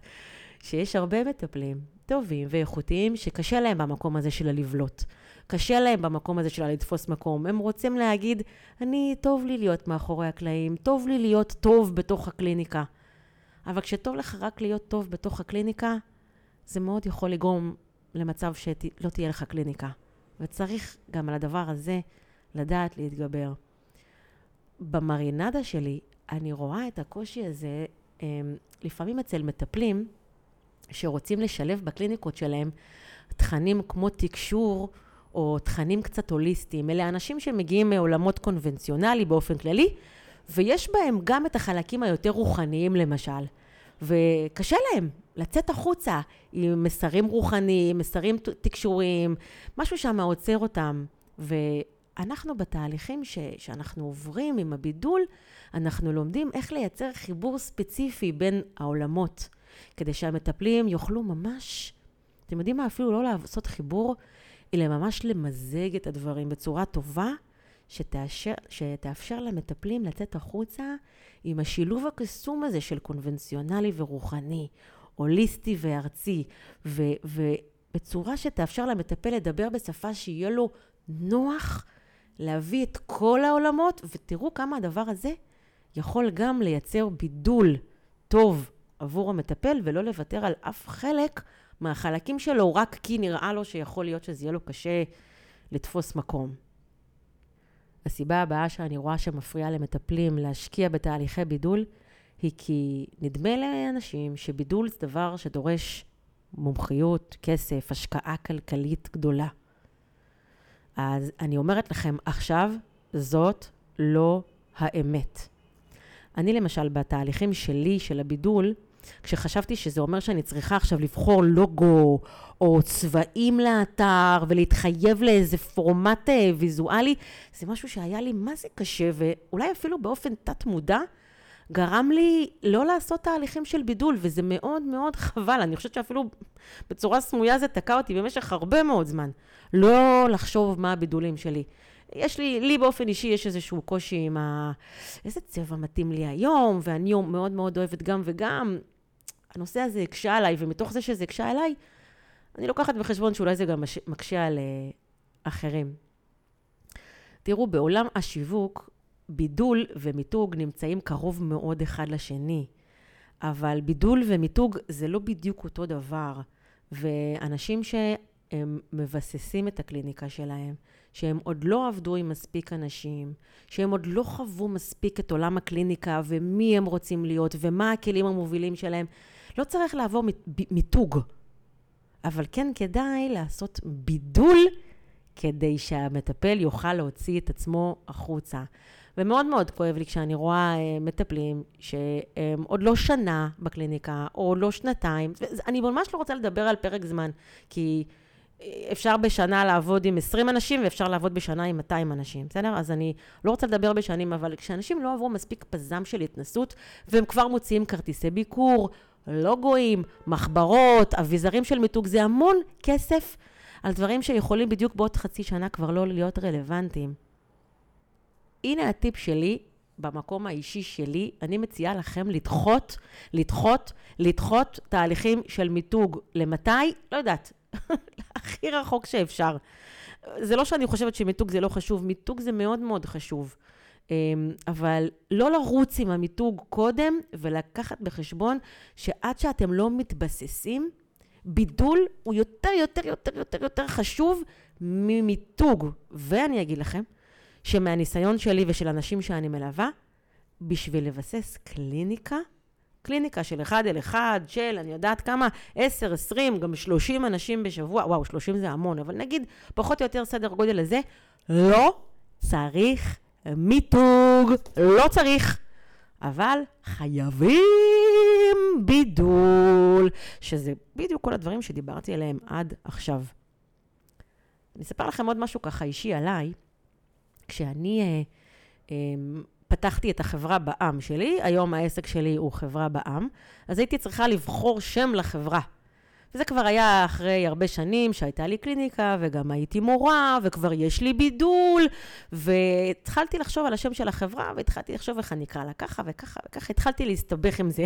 שיש הרבה מטפלים טובים ואיכותיים שקשה להם במקום הזה של הלבלוט. קשה להם במקום הזה של לתפוס מקום. הם רוצים להגיד, אני, טוב לי להיות מאחורי הקלעים, טוב לי להיות טוב בתוך הקליניקה. אבל כשטוב לך רק להיות טוב בתוך הקליניקה, זה מאוד יכול לגרום למצב שלא תהיה לך קליניקה. וצריך גם על הדבר הזה לדעת להתגבר. במרינדה שלי, אני רואה את הקושי הזה אמ, לפעמים אצל מטפלים שרוצים לשלב בקליניקות שלהם תכנים כמו תקשור או תכנים קצת הוליסטיים. אלה אנשים שמגיעים מעולמות קונבנציונלי באופן כללי, ויש בהם גם את החלקים היותר רוחניים למשל. וקשה להם לצאת החוצה עם מסרים רוחניים, מסרים תקשוריים, משהו שם עוצר אותם. ואנחנו בתהליכים ש, שאנחנו עוברים עם הבידול, אנחנו לומדים איך לייצר חיבור ספציפי בין העולמות, כדי שהמטפלים יוכלו ממש, אתם יודעים מה, אפילו לא לעשות חיבור, אלא ממש למזג את הדברים בצורה טובה, שתאשר, שתאפשר למטפלים לצאת החוצה עם השילוב הקסום הזה של קונבנציונלי ורוחני, הוליסטי וארצי, ו, ובצורה שתאפשר למטפל לדבר בשפה שיהיה לו נוח להביא את כל העולמות, ותראו כמה הדבר הזה יכול גם לייצר בידול טוב עבור המטפל, ולא לוותר על אף חלק מהחלקים שלו, רק כי נראה לו שיכול להיות שזה יהיה לו קשה לתפוס מקום. הסיבה הבאה שאני רואה שמפריעה למטפלים להשקיע בתהליכי בידול, היא כי נדמה לאנשים שבידול זה דבר שדורש מומחיות, כסף, השקעה כלכלית גדולה. אז אני אומרת לכם, עכשיו זאת לא האמת. אני למשל, בתהליכים שלי, של הבידול, כשחשבתי שזה אומר שאני צריכה עכשיו לבחור לוגו או צבעים לאתר ולהתחייב לאיזה פורמט אה, ויזואלי, זה משהו שהיה לי מה זה קשה, ואולי אפילו באופן תת-מודע, גרם לי לא לעשות תהליכים של בידול, וזה מאוד מאוד חבל. אני חושבת שאפילו בצורה סמויה זה תקע אותי במשך הרבה מאוד זמן. לא לחשוב מה הבידולים שלי. יש לי, לי באופן אישי יש איזשהו קושי עם ה... איזה צבע מתאים לי היום, ואני מאוד מאוד אוהבת גם וגם. הנושא הזה הקשה עליי, ומתוך זה שזה הקשה עליי, אני לוקחת בחשבון שאולי זה גם מקשה על uh, אחרים. תראו, בעולם השיווק, בידול ומיתוג נמצאים קרוב מאוד אחד לשני, אבל בידול ומיתוג זה לא בדיוק אותו דבר, ואנשים שהם מבססים את הקליניקה שלהם, שהם עוד לא עבדו עם מספיק אנשים, שהם עוד לא חוו מספיק את עולם הקליניקה ומי הם רוצים להיות ומה הכלים המובילים שלהם, לא צריך לעבור מיתוג, אבל כן כדאי לעשות בידול כדי שהמטפל יוכל להוציא את עצמו החוצה. ומאוד מאוד כואב לי כשאני רואה אה, מטפלים שהם עוד לא שנה בקליניקה, או לא שנתיים. אני ממש לא רוצה לדבר על פרק זמן, כי אה, אפשר בשנה לעבוד עם 20 אנשים, ואפשר לעבוד בשנה עם 200 אנשים, בסדר? אז אני לא רוצה לדבר בשנים, אבל כשאנשים לא עברו מספיק פזם של התנסות, והם כבר מוציאים כרטיסי ביקור, לוגויים, מחברות, אביזרים של מיתוג, זה המון כסף על דברים שיכולים בדיוק בעוד חצי שנה כבר לא להיות רלוונטיים. הנה הטיפ שלי, במקום האישי שלי, אני מציעה לכם לדחות, לדחות, לדחות תהליכים של מיתוג. למתי? לא יודעת. (laughs) הכי רחוק שאפשר. זה לא שאני חושבת שמיתוג זה לא חשוב, מיתוג זה מאוד מאוד חשוב. אמ, אבל לא לרוץ עם המיתוג קודם ולקחת בחשבון שעד שאתם לא מתבססים, בידול הוא יותר, יותר, יותר, יותר, יותר חשוב ממיתוג. ואני אגיד לכם, שמהניסיון שלי ושל אנשים שאני מלווה, בשביל לבסס קליניקה, קליניקה של אחד אל אחד, של אני יודעת כמה, 10, 20, גם 30 אנשים בשבוע, וואו, 30 זה המון, אבל נגיד פחות או יותר סדר גודל לזה, לא צריך מיתוג, לא צריך, אבל חייבים בידול, שזה בדיוק כל הדברים שדיברתי עליהם עד עכשיו. אני אספר לכם עוד משהו ככה אישי עליי. כשאני אה, אה, פתחתי את החברה בעם שלי, היום העסק שלי הוא חברה בעם, אז הייתי צריכה לבחור שם לחברה. וזה כבר היה אחרי הרבה שנים שהייתה לי קליניקה, וגם הייתי מורה, וכבר יש לי בידול, והתחלתי לחשוב על השם של החברה, והתחלתי לחשוב איך אני אקרא לה ככה וככה וככה, התחלתי להסתבך עם זה.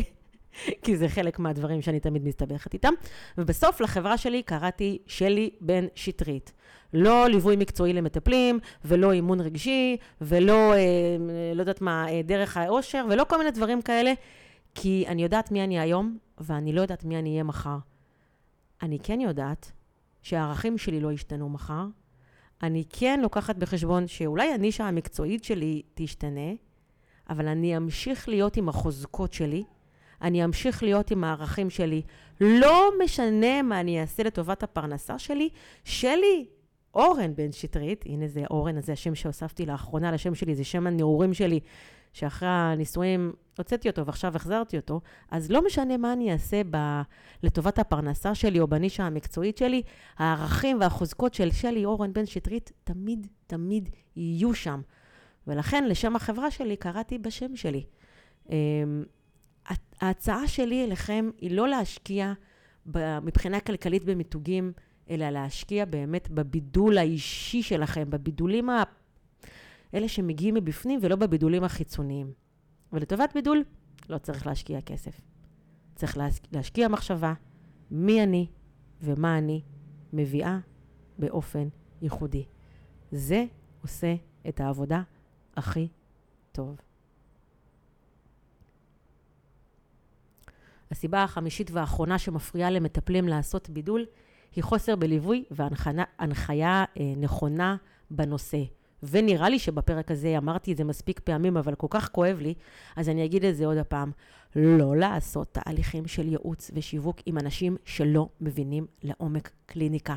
(laughs) כי זה חלק מהדברים שאני תמיד מסתבכת איתם. ובסוף לחברה שלי קראתי שלי בן שטרית. לא ליווי מקצועי למטפלים, ולא אימון רגשי, ולא, אה, לא יודעת מה, אה, דרך האושר, ולא כל מיני דברים כאלה, כי אני יודעת מי אני היום, ואני לא יודעת מי אני אהיה מחר. אני כן יודעת שהערכים שלי לא ישתנו מחר. אני כן לוקחת בחשבון שאולי הנישה המקצועית שלי תשתנה, אבל אני אמשיך להיות עם החוזקות שלי, אני אמשיך להיות עם הערכים שלי. לא משנה מה אני אעשה לטובת הפרנסה שלי, שלי, אורן בן שטרית, הנה זה אורן, זה השם שהוספתי לאחרונה לשם שלי, זה שם הנעורים שלי, שאחרי הנישואים הוצאתי אותו ועכשיו החזרתי אותו, אז לא משנה מה אני אעשה ב... לטובת הפרנסה שלי או בנישה המקצועית שלי, הערכים והחוזקות של שלי אורן בן שטרית תמיד, תמיד יהיו שם. ולכן לשם החברה שלי קראתי בשם שלי. אמ, ההצעה שלי אליכם היא לא להשקיע מבחינה כלכלית במיתוגים, אלא להשקיע באמת בבידול האישי שלכם, בבידולים. אלה שמגיעים מבפנים ולא בבידולים החיצוניים. ולטובת בידול לא צריך להשקיע כסף. צריך להשקיע מחשבה מי אני ומה אני מביאה באופן ייחודי. זה עושה את העבודה הכי טוב. הסיבה החמישית והאחרונה שמפריעה למטפלים לעשות בידול היא חוסר בליווי והנחיה אה, נכונה בנושא. ונראה לי שבפרק הזה אמרתי את זה מספיק פעמים, אבל כל כך כואב לי, אז אני אגיד את זה עוד הפעם. לא לעשות תהליכים של ייעוץ ושיווק עם אנשים שלא מבינים לעומק קליניקה.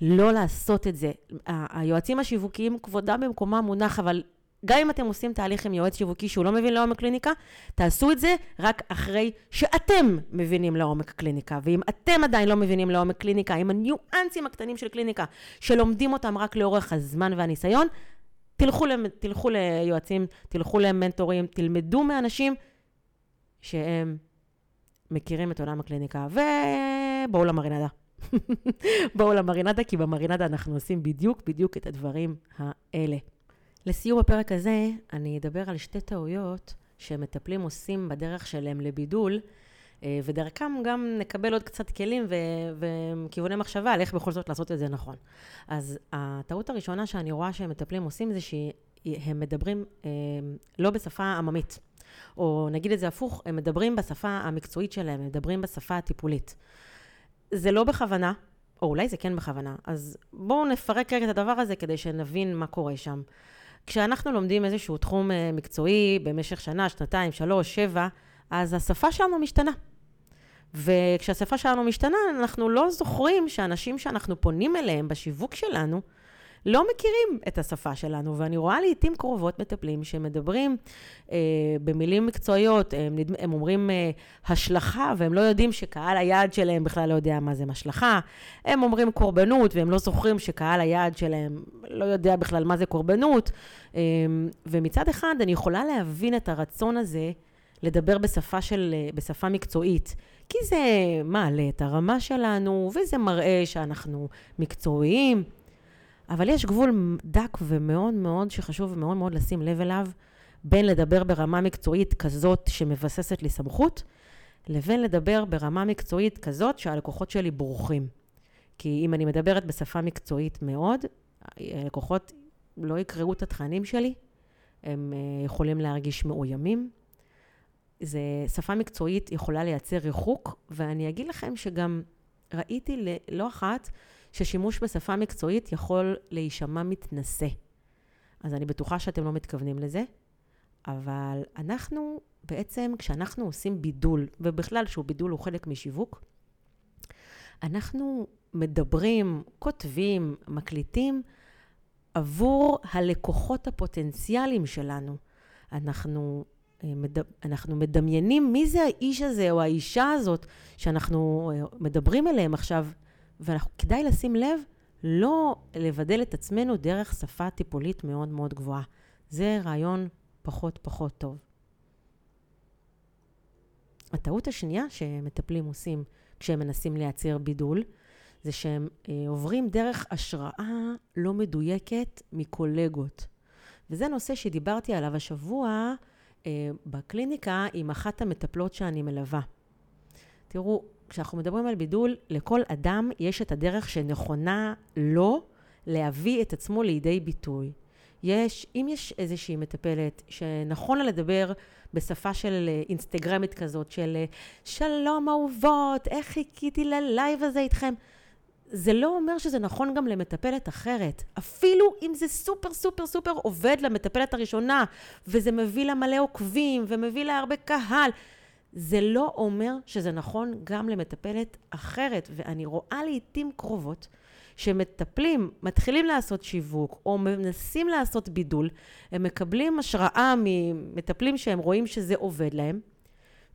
לא לעשות את זה. היועצים השיווקיים, כבודם במקומם מונח, אבל גם אם אתם עושים תהליך עם יועץ שיווקי שהוא לא מבין לעומק קליניקה, תעשו את זה רק אחרי שאתם מבינים לעומק קליניקה. ואם אתם עדיין לא מבינים לעומק קליניקה, עם הניואנסים הקטנים של קליניקה, שלומדים אותם רק לאורך הזמן והניסיון, תלכו, למ, תלכו ליועצים, תלכו למנטורים, תלמדו מאנשים שהם מכירים את עולם הקליניקה, ובואו למרינדה. (laughs) בואו למרינדה, כי במרינדה אנחנו עושים בדיוק בדיוק את הדברים האלה. לסיום הפרק הזה, אני אדבר על שתי טעויות שמטפלים עושים בדרך שלהם לבידול, אה, ודרכם גם נקבל עוד קצת כלים וכיווני מחשבה על איך בכל זאת לעשות את זה נכון. אז הטעות הראשונה שאני רואה שמטפלים עושים זה שהם מדברים אה, לא בשפה עממית. או נגיד את זה הפוך, הם מדברים בשפה המקצועית שלהם, הם מדברים בשפה הטיפולית. זה לא בכוונה, או אולי זה כן בכוונה, אז בואו נפרק רגע את הדבר הזה כדי שנבין מה קורה שם. כשאנחנו לומדים איזשהו תחום אה, מקצועי במשך שנה, שנתיים, שלוש, שבע, אז השפה שלנו משתנה. וכשהשפה שלנו משתנה, אנחנו לא זוכרים שאנשים שאנחנו פונים אליהם בשיווק שלנו, לא מכירים את השפה שלנו, ואני רואה לעיתים קרובות מטפלים שמדברים אה, במילים מקצועיות, הם, הם אומרים אה, השלכה, והם לא יודעים שקהל היעד שלהם בכלל לא יודע מה זה השלכה. הם אומרים קורבנות, והם לא זוכרים שקהל היעד שלהם לא יודע בכלל מה זה קורבנות. אה, ומצד אחד, אני יכולה להבין את הרצון הזה לדבר בשפה, של, אה, בשפה מקצועית. כי זה מעלה את הרמה שלנו, וזה מראה שאנחנו מקצועיים. אבל יש גבול דק ומאוד מאוד שחשוב מאוד מאוד לשים לב אליו, בין לדבר ברמה מקצועית כזאת שמבססת לי סמכות, לבין לדבר ברמה מקצועית כזאת שהלקוחות שלי בורחים. כי אם אני מדברת בשפה מקצועית מאוד, הלקוחות לא יקראו את התכנים שלי, הם אה, יכולים להרגיש מאוימים. זה, שפה מקצועית יכולה לייצר ריחוק, ואני אגיד לכם שגם ראיתי לא אחת ששימוש בשפה מקצועית יכול להישמע מתנשא. אז אני בטוחה שאתם לא מתכוונים לזה, אבל אנחנו בעצם, כשאנחנו עושים בידול, ובכלל שהוא בידול הוא חלק משיווק, אנחנו מדברים, כותבים, מקליטים עבור הלקוחות הפוטנציאליים שלנו. אנחנו, אה, אנחנו מדמיינים מי זה האיש הזה או האישה הזאת שאנחנו אה, מדברים אליהם עכשיו וכדאי לשים לב לא לבדל את עצמנו דרך שפה טיפולית מאוד מאוד גבוהה. זה רעיון פחות פחות טוב. הטעות השנייה שמטפלים עושים כשהם מנסים לייצר בידול, זה שהם אה, עוברים דרך השראה לא מדויקת מקולגות. וזה נושא שדיברתי עליו השבוע אה, בקליניקה עם אחת המטפלות שאני מלווה. תראו, כשאנחנו מדברים על בידול, לכל אדם יש את הדרך שנכונה לו להביא את עצמו לידי ביטוי. יש, אם יש איזושהי מטפלת שנכון לה לדבר בשפה של אה, אינסטגרמית כזאת, של אה, שלום אהובות, איך חיכיתי ללייב הזה איתכם, זה לא אומר שזה נכון גם למטפלת אחרת. אפילו אם זה סופר סופר סופר עובד למטפלת הראשונה, וזה מביא לה מלא עוקבים, ומביא לה הרבה קהל, זה לא אומר שזה נכון גם למטפלת אחרת, ואני רואה לעיתים קרובות שמטפלים, מתחילים לעשות שיווק, או מנסים לעשות בידול, הם מקבלים השראה ממטפלים שהם רואים שזה עובד להם,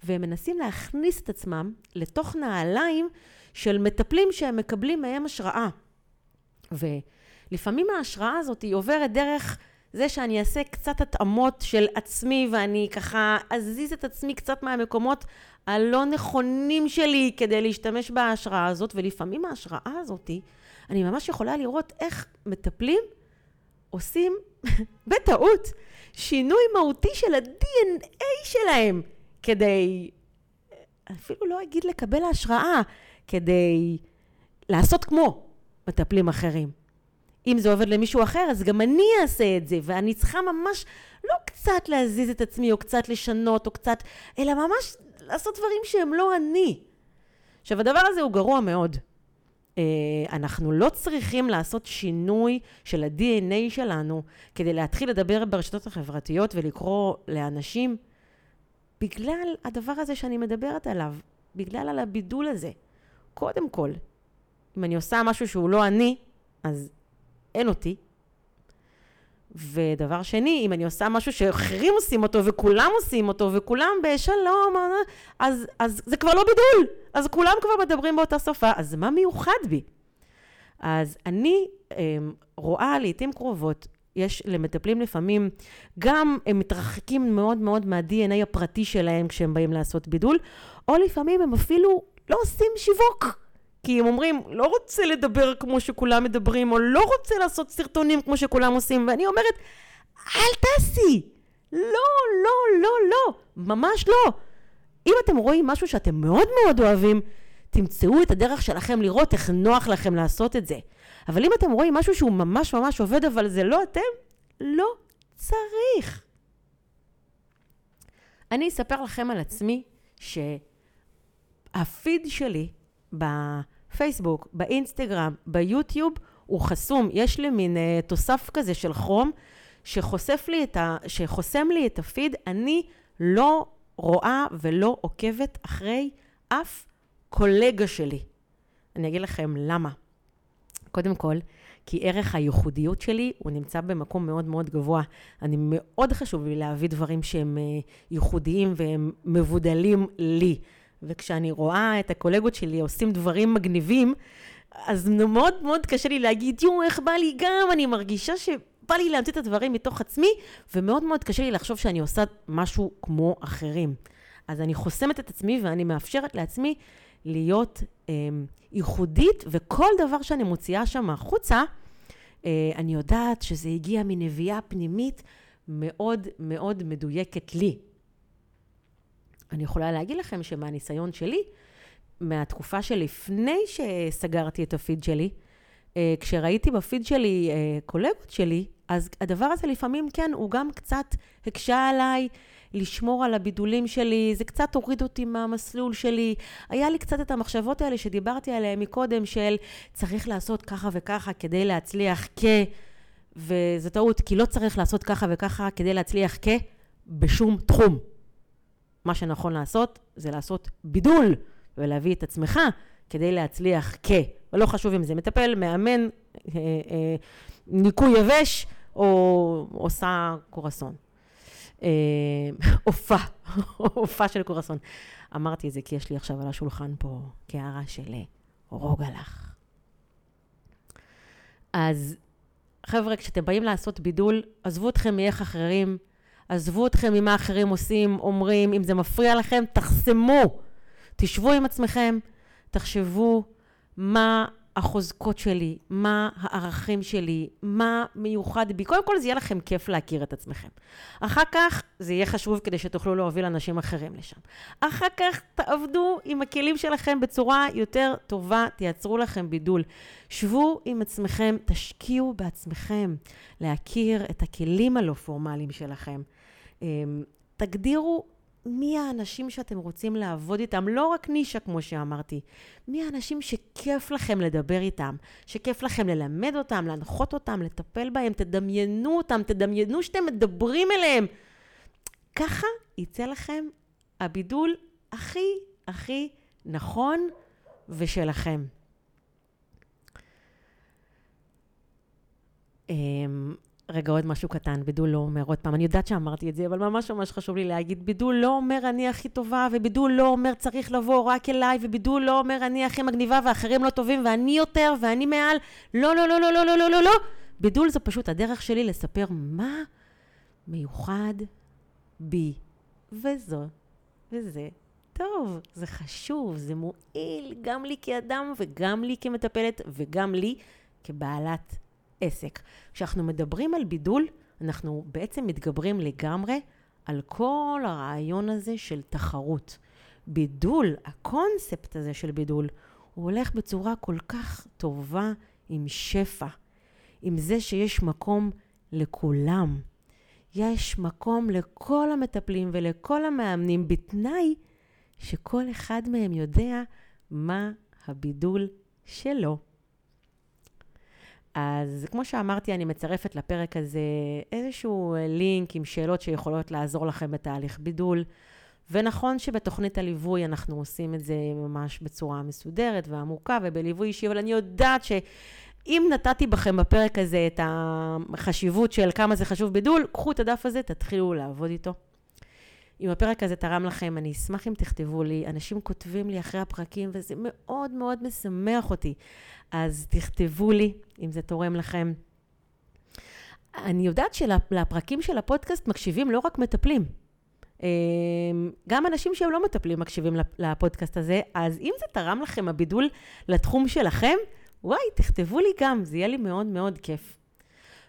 והם מנסים להכניס את עצמם לתוך נעליים של מטפלים שהם מקבלים מהם השראה. ולפעמים ההשראה הזאת היא עוברת דרך זה שאני אעשה קצת התאמות של עצמי ואני ככה אזיז את עצמי קצת מהמקומות הלא נכונים שלי כדי להשתמש בהשראה הזאת, ולפעמים ההשראה הזאת, אני ממש יכולה לראות איך מטפלים עושים (laughs) בטעות שינוי מהותי של ה-DNA שלהם כדי, אפילו לא אגיד לקבל השראה, כדי לעשות כמו מטפלים אחרים. אם זה עובד למישהו אחר, אז גם אני אעשה את זה, ואני צריכה ממש לא קצת להזיז את עצמי, או קצת לשנות, או קצת, אלא ממש לעשות דברים שהם לא אני. עכשיו, הדבר הזה הוא גרוע מאוד. Uh, אנחנו לא צריכים לעשות שינוי של ה-DNA שלנו כדי להתחיל לדבר ברשתות החברתיות ולקרוא לאנשים בגלל הדבר הזה שאני מדברת עליו, בגלל על הבידול הזה. קודם כל, אם אני עושה משהו שהוא לא אני, אז אין אותי. ודבר שני, אם אני עושה משהו שאחרים עושים אותו וכולם עושים אותו וכולם בשלום, אז, אז זה כבר לא בידול, אז כולם כבר מדברים באותה שפה, אז מה מיוחד בי? אז אני אה, רואה לעיתים קרובות, יש למטפלים לפעמים, גם הם מתרחקים מאוד מאוד מה-DNA הפרטי שלהם כשהם באים לעשות בידול, או לפעמים הם אפילו לא עושים שיווק. כי הם אומרים, לא רוצה לדבר כמו שכולם מדברים, או לא רוצה לעשות סרטונים כמו שכולם עושים, ואני אומרת, אל תעשי! לא, לא, לא, לא, ממש לא. אם אתם רואים משהו שאתם מאוד מאוד אוהבים, תמצאו את הדרך שלכם לראות איך נוח לכם לעשות את זה. אבל אם אתם רואים משהו שהוא ממש ממש עובד, אבל זה לא אתם, לא צריך. אני אספר לכם על עצמי שהפיד שלי בפייסבוק, באינסטגרם, ביוטיוב, הוא חסום. יש לי מין uh, תוסף כזה של כרום, שחושף לי את ה... שחוסם לי את הפיד. אני לא רואה ולא עוקבת אחרי אף קולגה שלי. אני אגיד לכם למה. קודם כל, כי ערך הייחודיות שלי הוא נמצא במקום מאוד מאוד גבוה. אני מאוד חשוב לי להביא דברים שהם uh, ייחודיים והם מבודלים לי. וכשאני רואה את הקולגות שלי עושים דברים מגניבים, אז מאוד מאוד קשה לי להגיד, יואו, איך בא לי גם, אני מרגישה שבא לי להמציא את הדברים מתוך עצמי, ומאוד מאוד קשה לי לחשוב שאני עושה משהו כמו אחרים. אז אני חוסמת את עצמי ואני מאפשרת לעצמי להיות אה, ייחודית, וכל דבר שאני מוציאה שם החוצה, אה, אני יודעת שזה הגיע מנביאה פנימית מאוד מאוד מדויקת לי. אני יכולה להגיד לכם שמהניסיון שלי, מהתקופה שלפני שסגרתי את הפיד שלי, אה, כשראיתי בפיד שלי אה, קולגות שלי, אז הדבר הזה לפעמים כן, הוא גם קצת הקשה עליי לשמור על הבידולים שלי, זה קצת הוריד אותי מהמסלול שלי. היה לי קצת את המחשבות האלה שדיברתי עליהן מקודם, של צריך לעשות ככה וככה כדי להצליח כ... וזו טעות, כי לא צריך לעשות ככה וככה כדי להצליח כ... בשום תחום. מה שנכון לעשות זה לעשות בידול ולהביא את עצמך כדי להצליח כ... ולא חשוב אם זה מטפל, מאמן, אה, אה, ניקוי יבש או עושה קורסון. (laughs) הופעה, אה, הופעה של קורסון. אמרתי את זה כי יש לי עכשיו על השולחן פה קערה של רוגע לך. אז חבר'ה, כשאתם באים לעשות בידול, עזבו אתכם מאיך אחרים עזבו אתכם ממה אחרים עושים, אומרים, אם זה מפריע לכם, תחסמו. תשבו עם עצמכם, תחשבו מה החוזקות שלי, מה הערכים שלי, מה מיוחד בי. קודם כל זה יהיה לכם כיף להכיר את עצמכם. אחר כך זה יהיה חשוב כדי שתוכלו להוביל אנשים אחרים לשם. אחר כך תעבדו עם הכלים שלכם בצורה יותר טובה, תייצרו לכם בידול. שבו עם עצמכם, תשקיעו בעצמכם להכיר את הכלים הלא פורמליים שלכם. אמ, תגדירו מי האנשים שאתם רוצים לעבוד איתם, לא רק נישה, כמו שאמרתי. מי האנשים שכיף לכם לדבר איתם, שכיף לכם ללמד אותם, להנחות אותם, לטפל בהם, תדמיינו אותם, תדמיינו שאתם מדברים אליהם. ככה יצא לכם הבידול הכי הכי נכון ושלכם. רגע, עוד משהו קטן, בידול לא אומר, עוד פעם, אני יודעת שאמרתי את זה, אבל ממש ממש חשוב לי להגיד, בידול לא אומר אני הכי טובה, ובידול לא אומר צריך לבוא רק אליי, ובידול לא אומר אני הכי מגניבה ואחרים לא טובים, ואני יותר, ואני מעל. לא, לא, לא, לא, לא, לא, לא, לא, לא. בידול זה פשוט הדרך שלי לספר מה מיוחד בי, וזו, וזה טוב, זה חשוב, זה מועיל גם לי כאדם וגם לי כמטפלת וגם לי כבעלת עסק. כשאנחנו מדברים על בידול, אנחנו בעצם מתגברים לגמרי על כל הרעיון הזה של תחרות. בידול, הקונספט הזה של בידול, הוא הולך בצורה כל כך טובה עם שפע, עם זה שיש מקום לכולם. יש מקום לכל המטפלים ולכל המאמנים בתנאי שכל אחד מהם יודע מה הבידול שלו. אז כמו שאמרתי, אני מצרפת לפרק הזה איזשהו לינק עם שאלות שיכולות לעזור לכם בתהליך בידול. ונכון שבתוכנית הליווי אנחנו עושים את זה ממש בצורה מסודרת ועמוקה ובליווי אישי, אבל אני יודעת שאם נתתי בכם בפרק הזה את החשיבות של כמה זה חשוב בידול, קחו את הדף הזה, תתחילו לעבוד איתו. אם הפרק הזה תרם לכם, אני אשמח אם תכתבו לי. אנשים כותבים לי אחרי הפרקים, וזה מאוד מאוד משמח אותי. אז תכתבו לי, אם זה תורם לכם. אני יודעת שלפרקים של הפודקאסט מקשיבים לא רק מטפלים. אמ, גם אנשים שהם לא מטפלים מקשיבים לפודקאסט הזה, אז אם זה תרם לכם הבידול לתחום שלכם, וואי, תכתבו לי גם, זה יהיה לי מאוד מאוד כיף.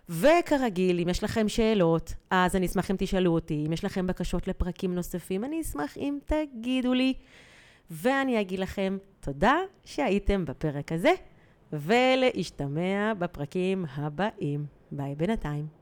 וכרגיל, אם יש לכם שאלות, אז אני אשמח אם תשאלו אותי. אם יש לכם בקשות לפרקים נוספים, אני אשמח אם תגידו לי. ואני אגיד לכם תודה שהייתם בפרק הזה, ולהשתמע בפרקים הבאים. ביי בינתיים.